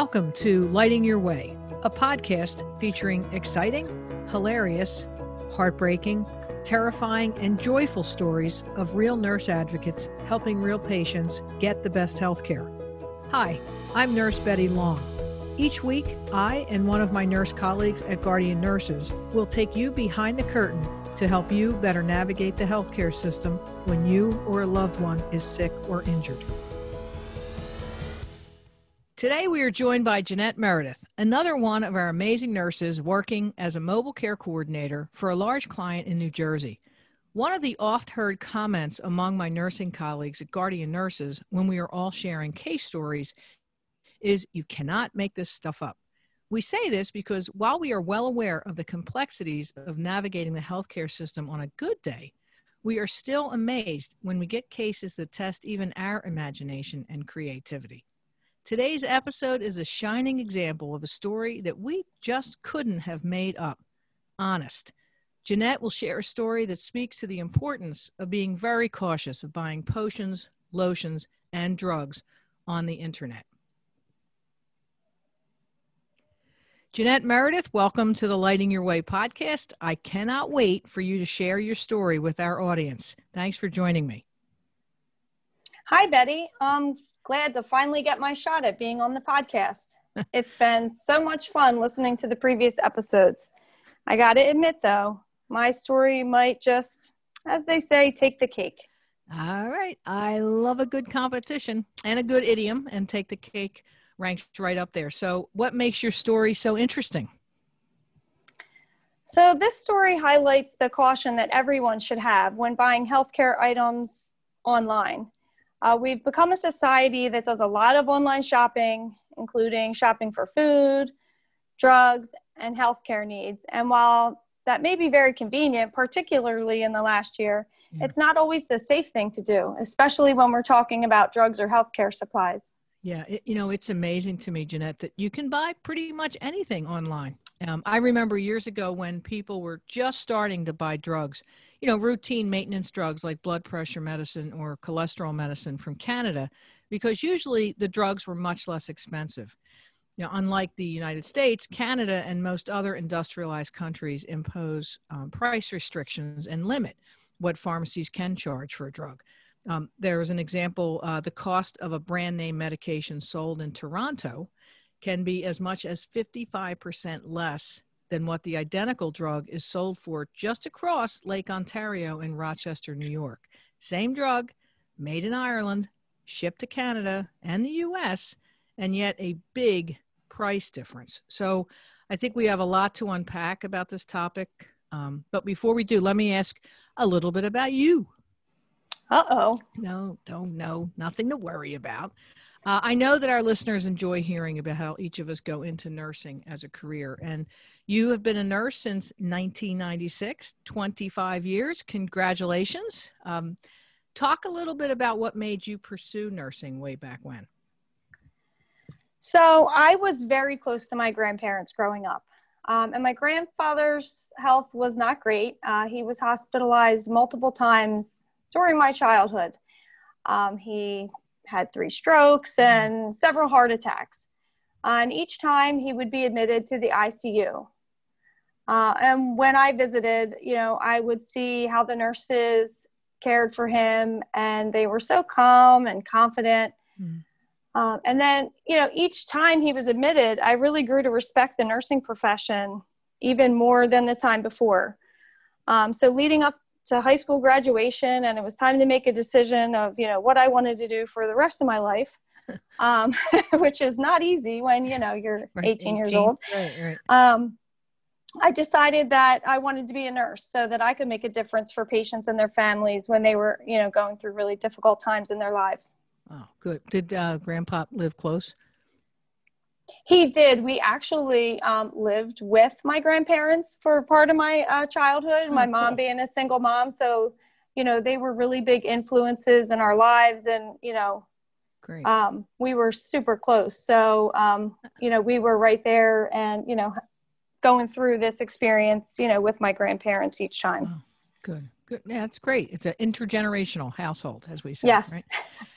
Welcome to Lighting Your Way, a podcast featuring exciting, hilarious, heartbreaking, terrifying, and joyful stories of real nurse advocates helping real patients get the best health care. Hi, I'm Nurse Betty Long. Each week, I and one of my nurse colleagues at Guardian Nurses will take you behind the curtain to help you better navigate the healthcare system when you or a loved one is sick or injured. Today, we are joined by Jeanette Meredith, another one of our amazing nurses working as a mobile care coordinator for a large client in New Jersey. One of the oft heard comments among my nursing colleagues at Guardian Nurses when we are all sharing case stories is you cannot make this stuff up. We say this because while we are well aware of the complexities of navigating the healthcare system on a good day, we are still amazed when we get cases that test even our imagination and creativity. Today's episode is a shining example of a story that we just couldn't have made up. Honest. Jeanette will share a story that speaks to the importance of being very cautious of buying potions, lotions, and drugs on the internet. Jeanette Meredith, welcome to the Lighting Your Way podcast. I cannot wait for you to share your story with our audience. Thanks for joining me. Hi, Betty. Um, glad to finally get my shot at being on the podcast. it's been so much fun listening to the previous episodes. I got to admit, though, my story might just, as they say, take the cake. All right. I love a good competition and a good idiom, and take the cake ranks right up there. So, what makes your story so interesting? So, this story highlights the caution that everyone should have when buying healthcare items online. Uh, we've become a society that does a lot of online shopping, including shopping for food, drugs, and healthcare needs. And while that may be very convenient, particularly in the last year, yeah. it's not always the safe thing to do, especially when we're talking about drugs or healthcare supplies. Yeah, it, you know, it's amazing to me, Jeanette, that you can buy pretty much anything online. Um, I remember years ago when people were just starting to buy drugs, you know, routine maintenance drugs like blood pressure medicine or cholesterol medicine from Canada, because usually the drugs were much less expensive. You know, unlike the United States, Canada and most other industrialized countries impose um, price restrictions and limit what pharmacies can charge for a drug. Um, there is an example uh, the cost of a brand name medication sold in Toronto can be as much as 55% less than what the identical drug is sold for just across Lake Ontario in Rochester, New York. Same drug, made in Ireland, shipped to Canada and the US, and yet a big price difference. So I think we have a lot to unpack about this topic. Um, but before we do, let me ask a little bit about you. Uh oh. No, don't, no, nothing to worry about. Uh, I know that our listeners enjoy hearing about how each of us go into nursing as a career. And you have been a nurse since 1996, 25 years. Congratulations. Um, talk a little bit about what made you pursue nursing way back when. So, I was very close to my grandparents growing up. Um, and my grandfather's health was not great. Uh, he was hospitalized multiple times during my childhood. Um, he had three strokes mm-hmm. and several heart attacks. Uh, and each time he would be admitted to the ICU. Uh, and when I visited, you know, I would see how the nurses cared for him and they were so calm and confident. Mm. Um, and then, you know, each time he was admitted, I really grew to respect the nursing profession even more than the time before. Um, so, leading up to high school graduation and it was time to make a decision of you know what i wanted to do for the rest of my life um, which is not easy when you know you're right, 18, 18, years old. Right, right. Um, i decided that i wanted to be a nurse so that i could make a difference for patients and their families when they were you know going through really difficult times in their lives. Oh good. Did uh, grandpa live close he did. We actually um, lived with my grandparents for part of my uh, childhood, oh, my mom cool. being a single mom. So, you know, they were really big influences in our lives. And, you know, Great. Um, we were super close. So, um, you know, we were right there and, you know, going through this experience, you know, with my grandparents each time. Oh, good. Good. Yeah, that's great. It's an intergenerational household, as we say. Yes. Right?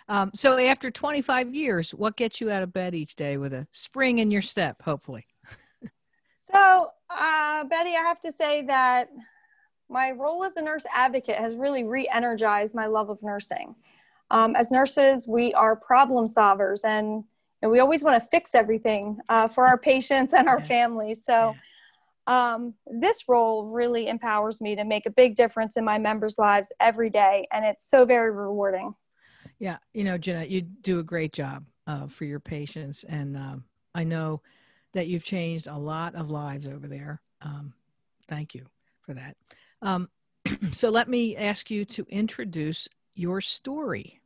Um, so after 25 years, what gets you out of bed each day with a spring in your step, hopefully? So, uh, Betty, I have to say that my role as a nurse advocate has really re energized my love of nursing. Um, as nurses, we are problem solvers and, and we always want to fix everything uh, for our patients and our Yeah. families. So, um, this role really empowers me to make a big difference in my members' lives every day, and it's so very rewarding. Yeah, you know, Jeanette, you do a great job uh, for your patients, and um, I know that you've changed a lot of lives over there. Um, thank you for that. Um, so let me ask you to introduce your story.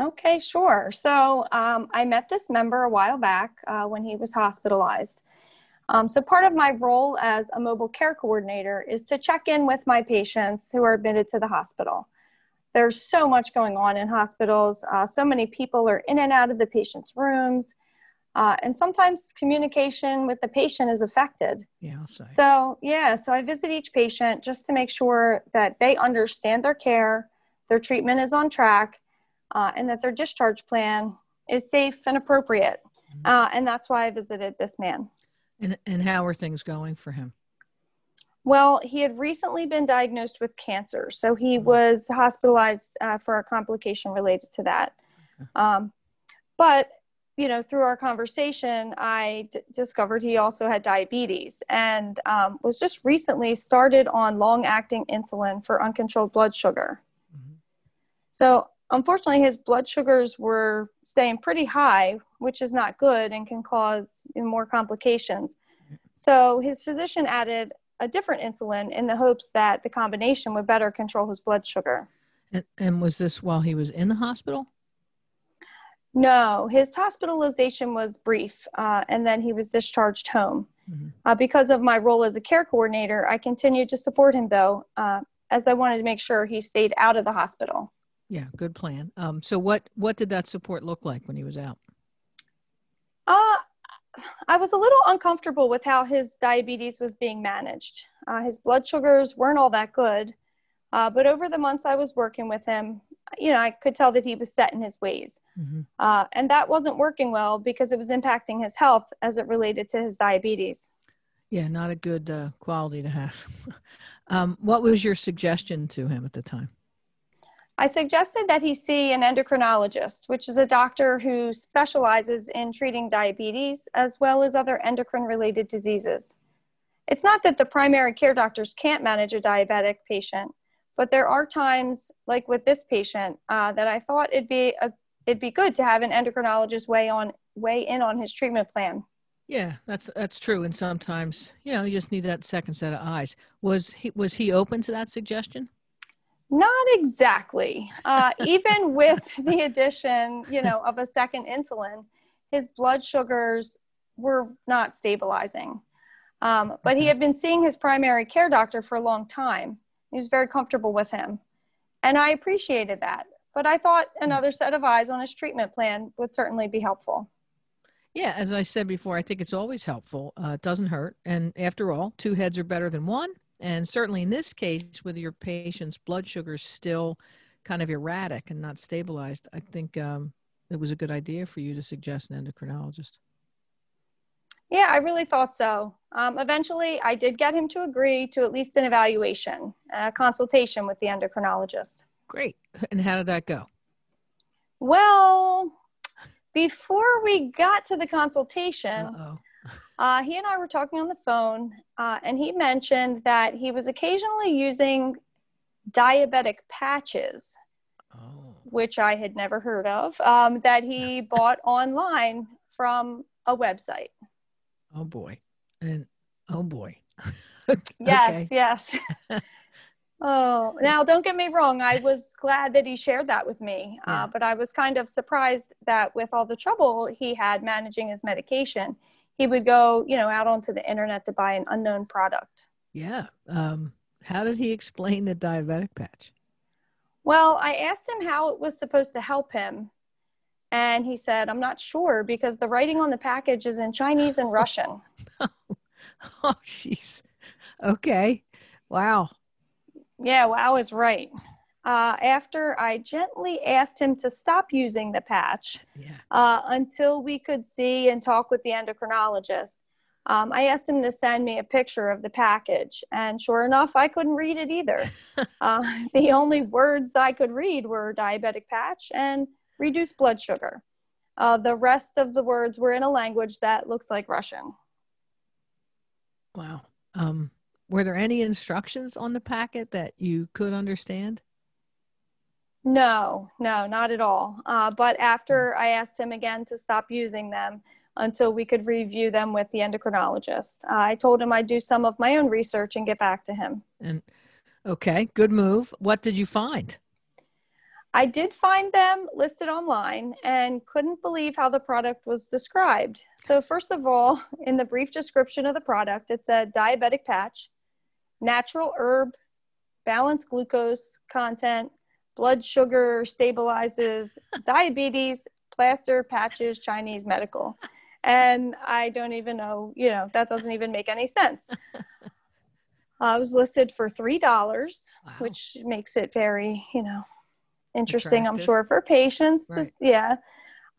Okay, sure. So um, I met this member a while back uh, when he was hospitalized. Um, so part of my role as a mobile care coordinator is to check in with my patients who are admitted to the hospital. There's so much going on in hospitals. Uh, so many people are in and out of the patient's rooms. Uh, and sometimes communication with the patient is affected. Yeah, So, yeah, so I visit each patient just to make sure that they understand their care, their treatment is on track, uh, and that their discharge plan is safe and appropriate. Uh, and that's why I visited this man. And and how are things going for him? Well, he had recently been diagnosed with cancer, so he Mhm. was hospitalized uh, for a complication related to that. Okay. Um, but you know, through our conversation, I d- discovered he also had diabetes and um, was just recently started on long-acting insulin for uncontrolled blood sugar. Mhm. So, unfortunately, his blood sugars were staying pretty high, which is not good and can cause more complications. So, his physician added a different insulin in the hopes that the combination would better control his blood sugar. And, and was this while he was in the hospital? No, his hospitalization was brief, uh, and then he was discharged home. Mhm. Uh, because of my role as a care coordinator, I continued to support him though, uh, as I wanted to make sure he stayed out of the hospital. Yeah, good plan. Um, so what what did that support look like when he was out? Uh, I was a little uncomfortable with how his diabetes was being managed. Uh, his blood sugars weren't all that good, uh, but over the months I was working with him, you know, I could tell that he was set in his ways. Mhm. Uh, and that wasn't working well because it was impacting his health as it related to his diabetes. Yeah, not a good uh, quality to have. um, what was your suggestion to him at the time? I suggested that he see an endocrinologist, which is a doctor who specializes in treating diabetes as well as other endocrine related diseases. It's not that the primary care doctors can't manage a diabetic patient, but there are times, like with this patient, uh, that I thought it'd be a, it'd be good to have an endocrinologist weigh on weigh in on his treatment plan. Yeah, that's that's true. And sometimes, you know, you just need that second set of eyes. Was he was he open to that suggestion? Not exactly. Uh, even with the addition, you know, of a second insulin, his blood sugars were not stabilizing. Um, but he had been seeing his primary care doctor for a long time. He was very comfortable with him, and I appreciated that. But I thought another set of eyes on his treatment plan would certainly be helpful. Yeah, as I said before, I think it's always helpful. Uh, it doesn't hurt. And after all, two heads are better than one. And certainly in this case, with your patient's blood sugars still kind of erratic and not stabilized, I think um, it was a good idea for you to suggest an endocrinologist. Yeah, I really thought so. Um, eventually, I did get him to agree to at least an evaluation, a consultation with the endocrinologist. Great. And how did that go? Well, before we got to the consultation, Uh-oh. Uh, he and I were talking on the phone, uh, and he mentioned that he was occasionally using diabetic patches, Oh. which I had never heard of, um, that he bought online from a website. Oh boy. And oh boy. Yes, yes. oh, now don't get me wrong. I was glad that he shared that with me, Yeah. uh, but I was kind of surprised that with all the trouble he had managing his medication, he would go, you know, out onto the internet to buy an unknown product. Yeah. Um, how did he explain the diabetic patch? Well, I asked him how it was supposed to help him, and he said, "I'm not sure because the writing on the package is in Chinese and Russian." Oh, jeez. Okay. Wow. Yeah, well, I was right. Uh, after I gently asked him to stop using the patch Yeah. uh, until we could see and talk with the endocrinologist, um, I asked him to send me a picture of the package. And sure enough, I couldn't read it either. uh, the only words I could read were diabetic patch and reduced blood sugar. Uh, the rest of the words were in a language that looks like Russian. Wow. Um, were there any instructions on the packet that you could understand? No, no, not at all. Uh, but after I asked him again to stop using them until we could review them with the endocrinologist, uh, I told him I'd do some of my own research and get back to him. And okay, good move. What did you find? I did find them listed online and couldn't believe how the product was described. So, first of all, in the brief description of the product, it said diabetic patch, natural herb, balanced glucose content, blood sugar stabilizes, diabetes, plaster, patches, Chinese medical. And I don't even know, you know, that doesn't even make any sense. I was listed for $3, Wow. which makes it very, you know, interesting, I'm sure, for patients. Right. This- yeah.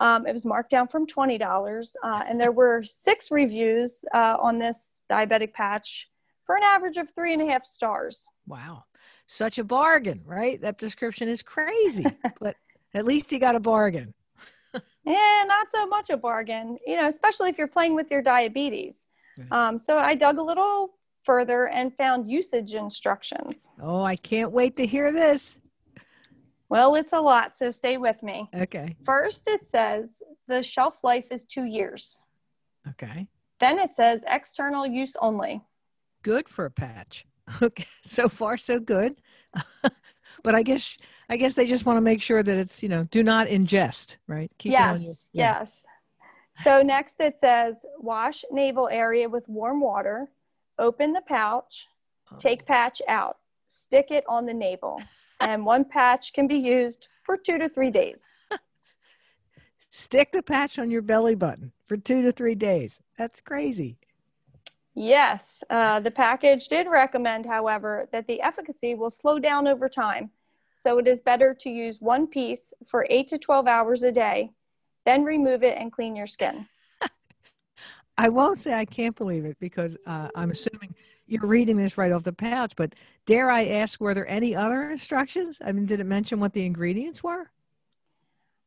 Um, it was marked down from $20. Uh, and there were six reviews uh, on this diabetic patch for an average of three and a half stars. Wow. Such a bargain, right? That description is crazy, but at least you got a bargain. And not so much a bargain, you know, especially if you're playing with your diabetes. Um, so I dug a little further and found usage instructions. Oh, I can't wait to hear this. Well, it's a lot, so stay with me. Okay. First, it says the shelf life is two years. Okay. Then it says external use only. Good for a patch. Okay. So far, so good. but I guess I guess they just want to make sure that it's you know do not ingest, right? Keep it on yes, your- yeah. yes. So next it says wash navel area with warm water, open the pouch, Oh, take patch out, stick it on the navel, and one patch can be used for two to three days. Stick the patch on your belly button for two to three days. That's crazy. Yes, uh, the package did recommend, however, that the efficacy will slow down over time. So it is better to use one piece for 8 to 12 hours a day, then remove it and clean your skin. I won't say I can't believe it because uh, I'm assuming you're reading this right off the pouch. But dare I ask, were there any other instructions? I mean, did it mention what the ingredients were?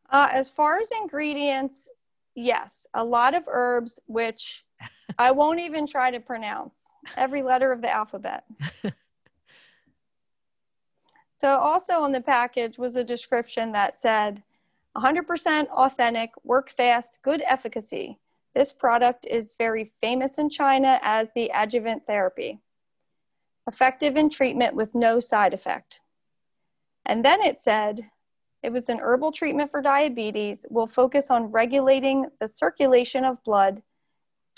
Uh, as far as ingredients, yes, a lot of herbs, which I won't even try to pronounce every letter of the alphabet. so, also on the package was a description that said 100% authentic, work fast, good efficacy. This product is very famous in China as the adjuvant therapy, effective in treatment with no side effect. And then it said, it was an herbal treatment for diabetes, will focus on regulating the circulation of blood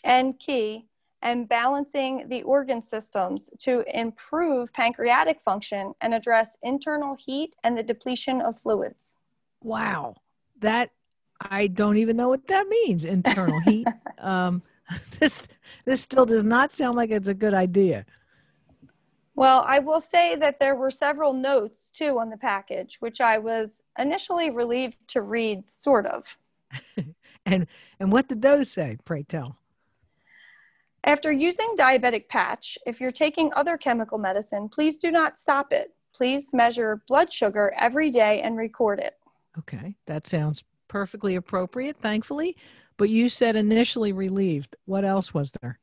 and qi and balancing the organ systems to improve pancreatic function and address internal heat and the depletion of fluids. Wow, that I don't even know what that means. Internal heat. Um, this this still does not sound like it's a good idea. Well, I will say that there were several notes too on the package, which I was initially relieved to read, sort of. And and what did those say? Pray tell. After using diabetic patch, if you're taking other chemical medicine, please do not stop it. Please measure blood sugar every day and record it. Okay, that sounds perfectly appropriate. Thankfully, but you said initially relieved. What else was there?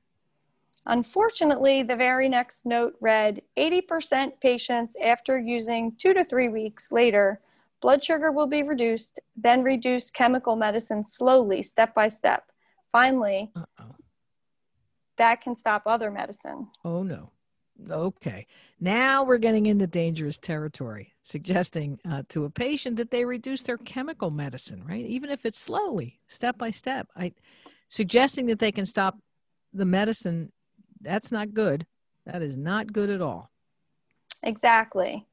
Unfortunately, the very next note read 80% patients after using two to three weeks later, blood sugar will be reduced, then reduce chemical medicine slowly, step by step. Finally, Uh oh. That can stop other medicine. Oh no. Okay. Now we're getting into dangerous territory, suggesting uh, to a patient that they reduce their chemical medicine, right? Even if it's slowly, step by step. I suggesting that they can stop the medicine. That's not good. That is not good at all. Exactly.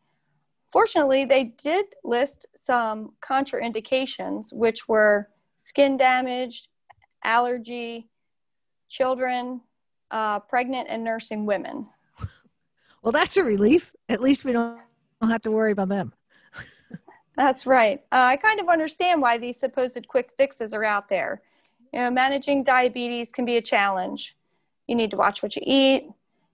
Fortunately, they did list some contraindications, which were skin damage, allergy, children, uh, pregnant, and nursing women. well, that's a relief. At least we don't have to worry about them. That's right. Uh, I kind of understand why these supposed quick fixes are out there. You know, managing diabetes can be a challenge. You need to watch what you eat.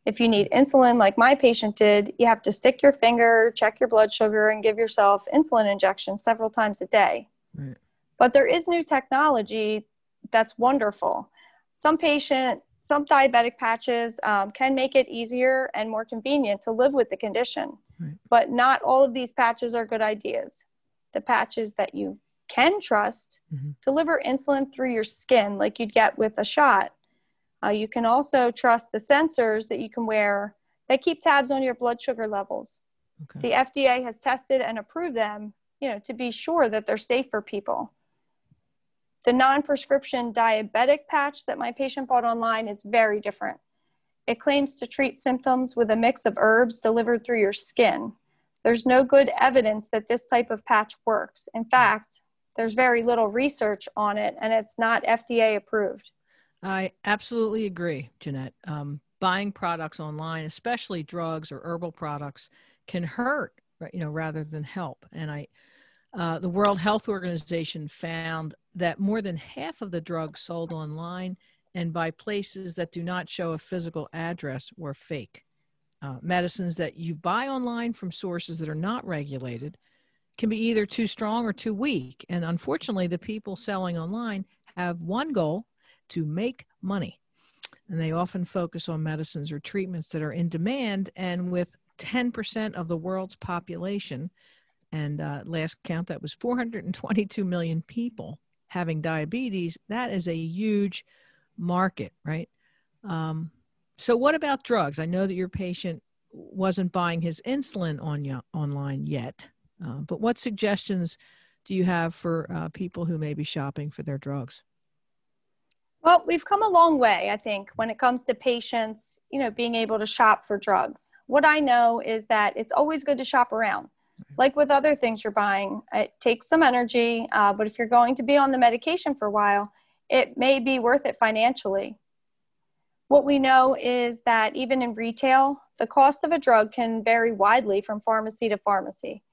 If you need insulin, like my patient did, you have to stick your finger, check your blood sugar, and give yourself insulin injections several times a day. Right. But there is new technology that's wonderful. Some patient, some diabetic patches um, can make it easier and more convenient to live with the condition. Right. But not all of these patches are good ideas the patches that you can trust mm-hmm. deliver insulin through your skin like you'd get with a shot. Uh, you can also trust the sensors that you can wear that keep tabs on your blood sugar levels. Okay. The FDA has tested and approved them, you know, to be sure that they're safe for people. The non-prescription diabetic patch that my patient bought online is very different. It claims to treat symptoms with a mix of herbs delivered through your skin. There's no good evidence that this type of patch works. In fact, there's very little research on it and it's not FDA approved. I absolutely agree, Jeanette. Um, buying products online, especially drugs or herbal products, can hurt, you know, rather than help. And I, uh, the World Health Organization found that more than half of the drugs sold online and by places that do not show a physical address were fake. Uh, medicines that you buy online from sources that are not regulated can be either too strong or too weak. And unfortunately, the people selling online have one goal to make money. And they often focus on medicines or treatments that are in demand. And with 10% of the world's population, and uh, last count, that was 422 million people having diabetes, that is a huge market, right? Um, so, what about drugs? I know that your patient wasn't buying his insulin on y- online yet, uh, but what suggestions do you have for uh, people who may be shopping for their drugs? Well, we've come a long way, I think, when it comes to patients, you know, being able to shop for drugs. What I know is that it's always good to shop around. Like with other things you're buying, it takes some energy, uh, but if you're going to be on the medication for a while, it may be worth it financially. What we know is that even in retail, the cost of a drug can vary widely from pharmacy to pharmacy.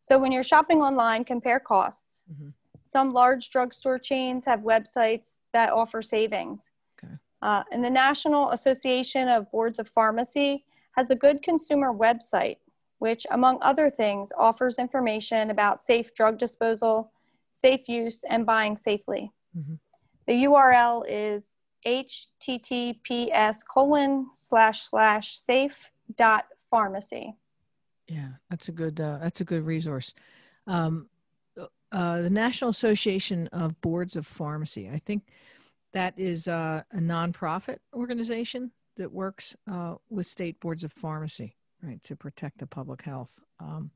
So when you're shopping online, compare costs. Mm-hmm. Some large drugstore chains have websites that offer savings. Okay. Uh, and the National Association of Boards of Pharmacy has a good consumer website, which, among other things, offers information about safe drug disposal, safe use, and buying safely. Mm-hmm. The URL is https colon slash slash safe dot pharmacy. Yeah, that's a good uh, that's a good resource. Um, uh, the National Association of Boards of Pharmacy. I think that is uh, a nonprofit organization that works uh, with state boards of pharmacy, right, to protect the public health. Um,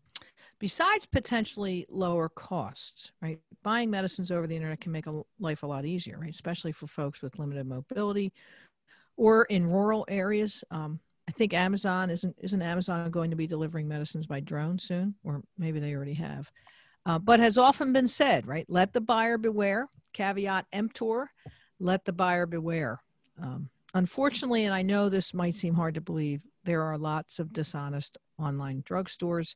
besides potentially lower costs, right? Buying medicines over the internet can make a life a lot easier, right? Especially for folks with limited mobility or in rural areas. Um, I think Amazon isn't isn't Amazon going to be delivering medicines by drone soon, or maybe they already have. Uh, but has often been said, right? Let the buyer beware. Caveat emptor. Let the buyer beware. Um, unfortunately, and I know this might seem hard to believe, there are lots of dishonest online drugstores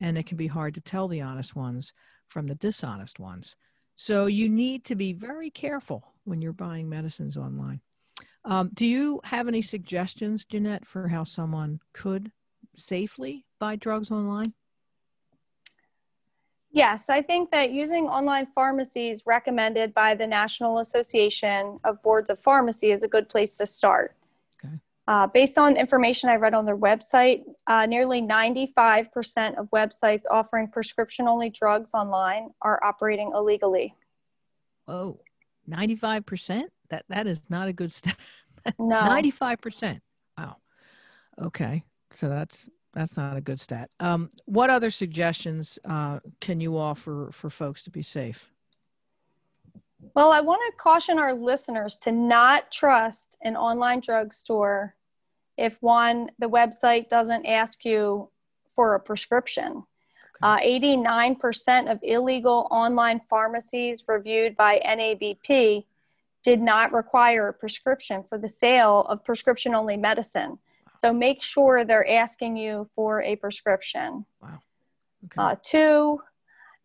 and it can be hard to tell the honest ones from the dishonest ones. So you need to be very careful when you're buying medicines online. Um, do you have any suggestions, Jeanette, for how someone could safely buy drugs online? Yes, I think that using online pharmacies recommended by the National Association of Boards of Pharmacy is a good place to start. Uh, based on information I read on their website, uh, nearly 95% of websites offering prescription only drugs online are operating illegally. Oh, 95%? That, that is not a good stat. no. 95%. Wow. Okay. So that's that's not a good stat. Um, what other suggestions uh, can you offer for folks to be safe? Well, I want to caution our listeners to not trust an online drugstore if one, the website doesn't ask you for a prescription. Uh, 89% of illegal online pharmacies reviewed by NABP did not require a prescription for the sale of prescription only medicine. So make sure they're asking you for a prescription. Wow. Okay. Uh, two,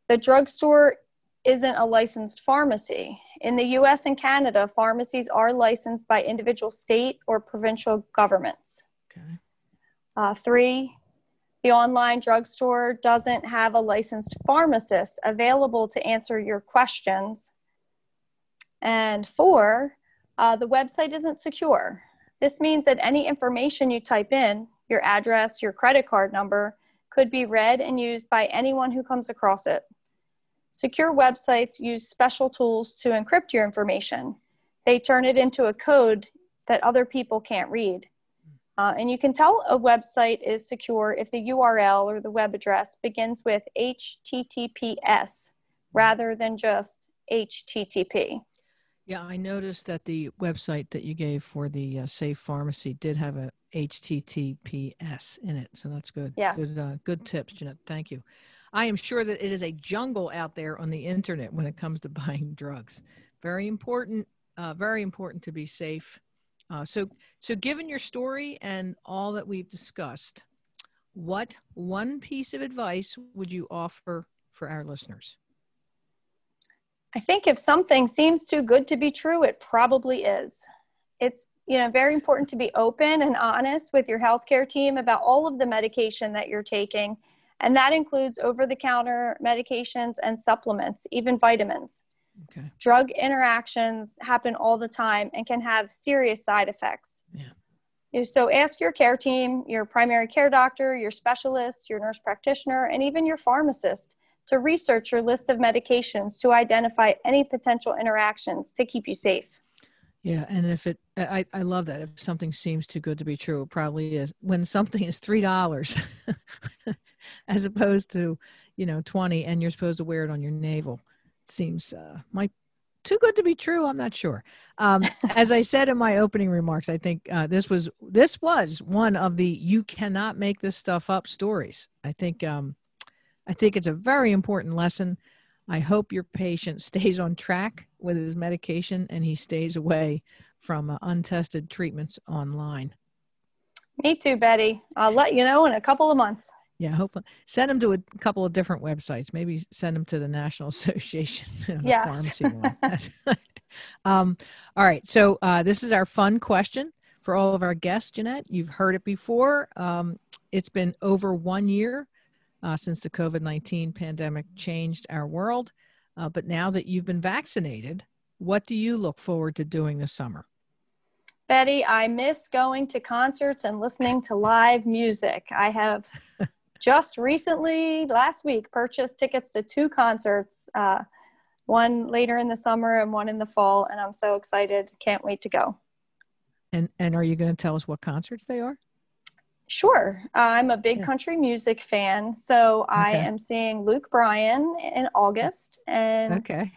the drugstore isn't a licensed pharmacy. In the US and Canada, pharmacies are licensed by individual state or provincial governments. Okay. Uh, three, the online drugstore doesn't have a licensed pharmacist available to answer your questions. And four, uh, the website isn't secure. This means that any information you type in, your address, your credit card number, could be read and used by anyone who comes across it. Secure websites use special tools to encrypt your information. They turn it into a code that other people can't read. Uh, and you can tell a website is secure if the URL or the web address begins with HTTPS rather than just HTTP. Yeah, I noticed that the website that you gave for the uh, Safe Pharmacy did have a HTTPS in it, so that's good. Yes. Good, uh, good tips, Jeanette. Thank you. I am sure that it is a jungle out there on the internet when it comes to buying drugs. Very important. Uh, very important to be safe. Uh, so, so given your story and all that we've discussed, what one piece of advice would you offer for our listeners? I think if something seems too good to be true, it probably is. It's you know very important to be open and honest with your healthcare team about all of the medication that you're taking, and that includes over-the-counter medications and supplements, even vitamins. Okay. Drug interactions happen all the time and can have serious side effects. Yeah. So ask your care team, your primary care doctor, your specialist, your nurse practitioner, and even your pharmacist to research your list of medications to identify any potential interactions to keep you safe. Yeah, and if it, I, I love that. If something seems too good to be true, it probably is. When something is three dollars, as opposed to, you know, twenty, and you're supposed to wear it on your navel, it seems uh, might too good to be true. I'm not sure. Um, as I said in my opening remarks, I think uh, this was this was one of the "you cannot make this stuff up" stories. I think um, I think it's a very important lesson. I hope your patient stays on track with his medication and he stays away from uh, untested treatments online. Me too, Betty. I'll let you know in a couple of months. Yeah, hopefully send them to a couple of different websites. Maybe send them to the National Association of yes. Pharmacy um, all right, so uh, this is our fun question for all of our guests, Jeanette. You've heard it before. Um, it's been over one year uh, since the COVID 19 pandemic changed our world. Uh, but now that you've been vaccinated, what do you look forward to doing this summer? Betty, I miss going to concerts and listening to live music. I have just recently, last week, purchased tickets to two concerts, uh, one later in the summer and one in the fall, and I'm so excited. Can't wait to go. And, and are you going to tell us what concerts they are? Sure. Uh, I'm a big yeah. country music fan. So okay. I am seeing Luke Bryan in August and okay.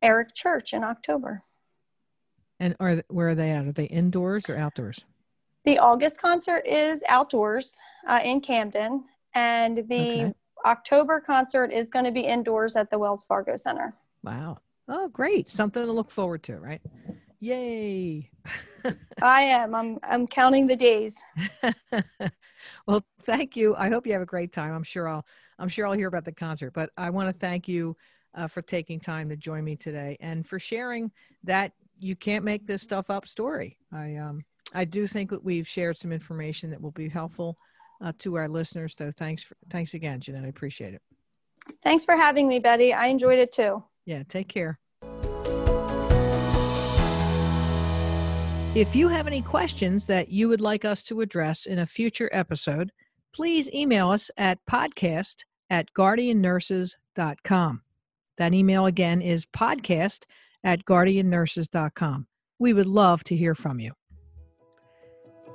Eric Church in October. And are where are they at? Are they indoors or outdoors? The August concert is outdoors uh, in Camden, and the okay. October concert is going to be indoors at the Wells Fargo Center. Wow. Oh, great. Something to look forward to, right? Yay. I am. I'm I'm counting the days. well, thank you. I hope you have a great time. I'm sure I'll I'm sure I'll hear about the concert, but I want to thank you uh, for taking time to join me today and for sharing that you can't make this stuff up story. I um I do think that we've shared some information that will be helpful uh, to our listeners. So thanks for, thanks again, Jeanette. I appreciate it. Thanks for having me, Betty. I enjoyed it too. Yeah, take care. If you have any questions that you would like us to address in a future episode, please email us at podcast at guardiannurses.com. That email again is podcast at guardiannurses.com. We would love to hear from you.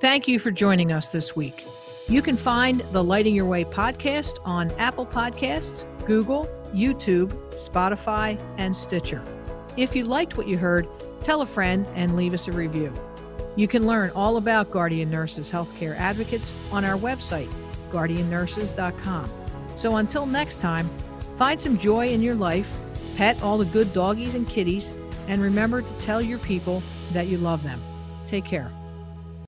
Thank you for joining us this week. You can find the Lighting Your Way podcast on Apple Podcasts, Google, YouTube, Spotify, and Stitcher. If you liked what you heard, tell a friend, and leave us a review. You can learn all about Guardian Nurses Healthcare Advocates on our website, guardiannurses.com. So until next time, find some joy in your life, pet all the good doggies and kitties, and remember to tell your people that you love them. Take care.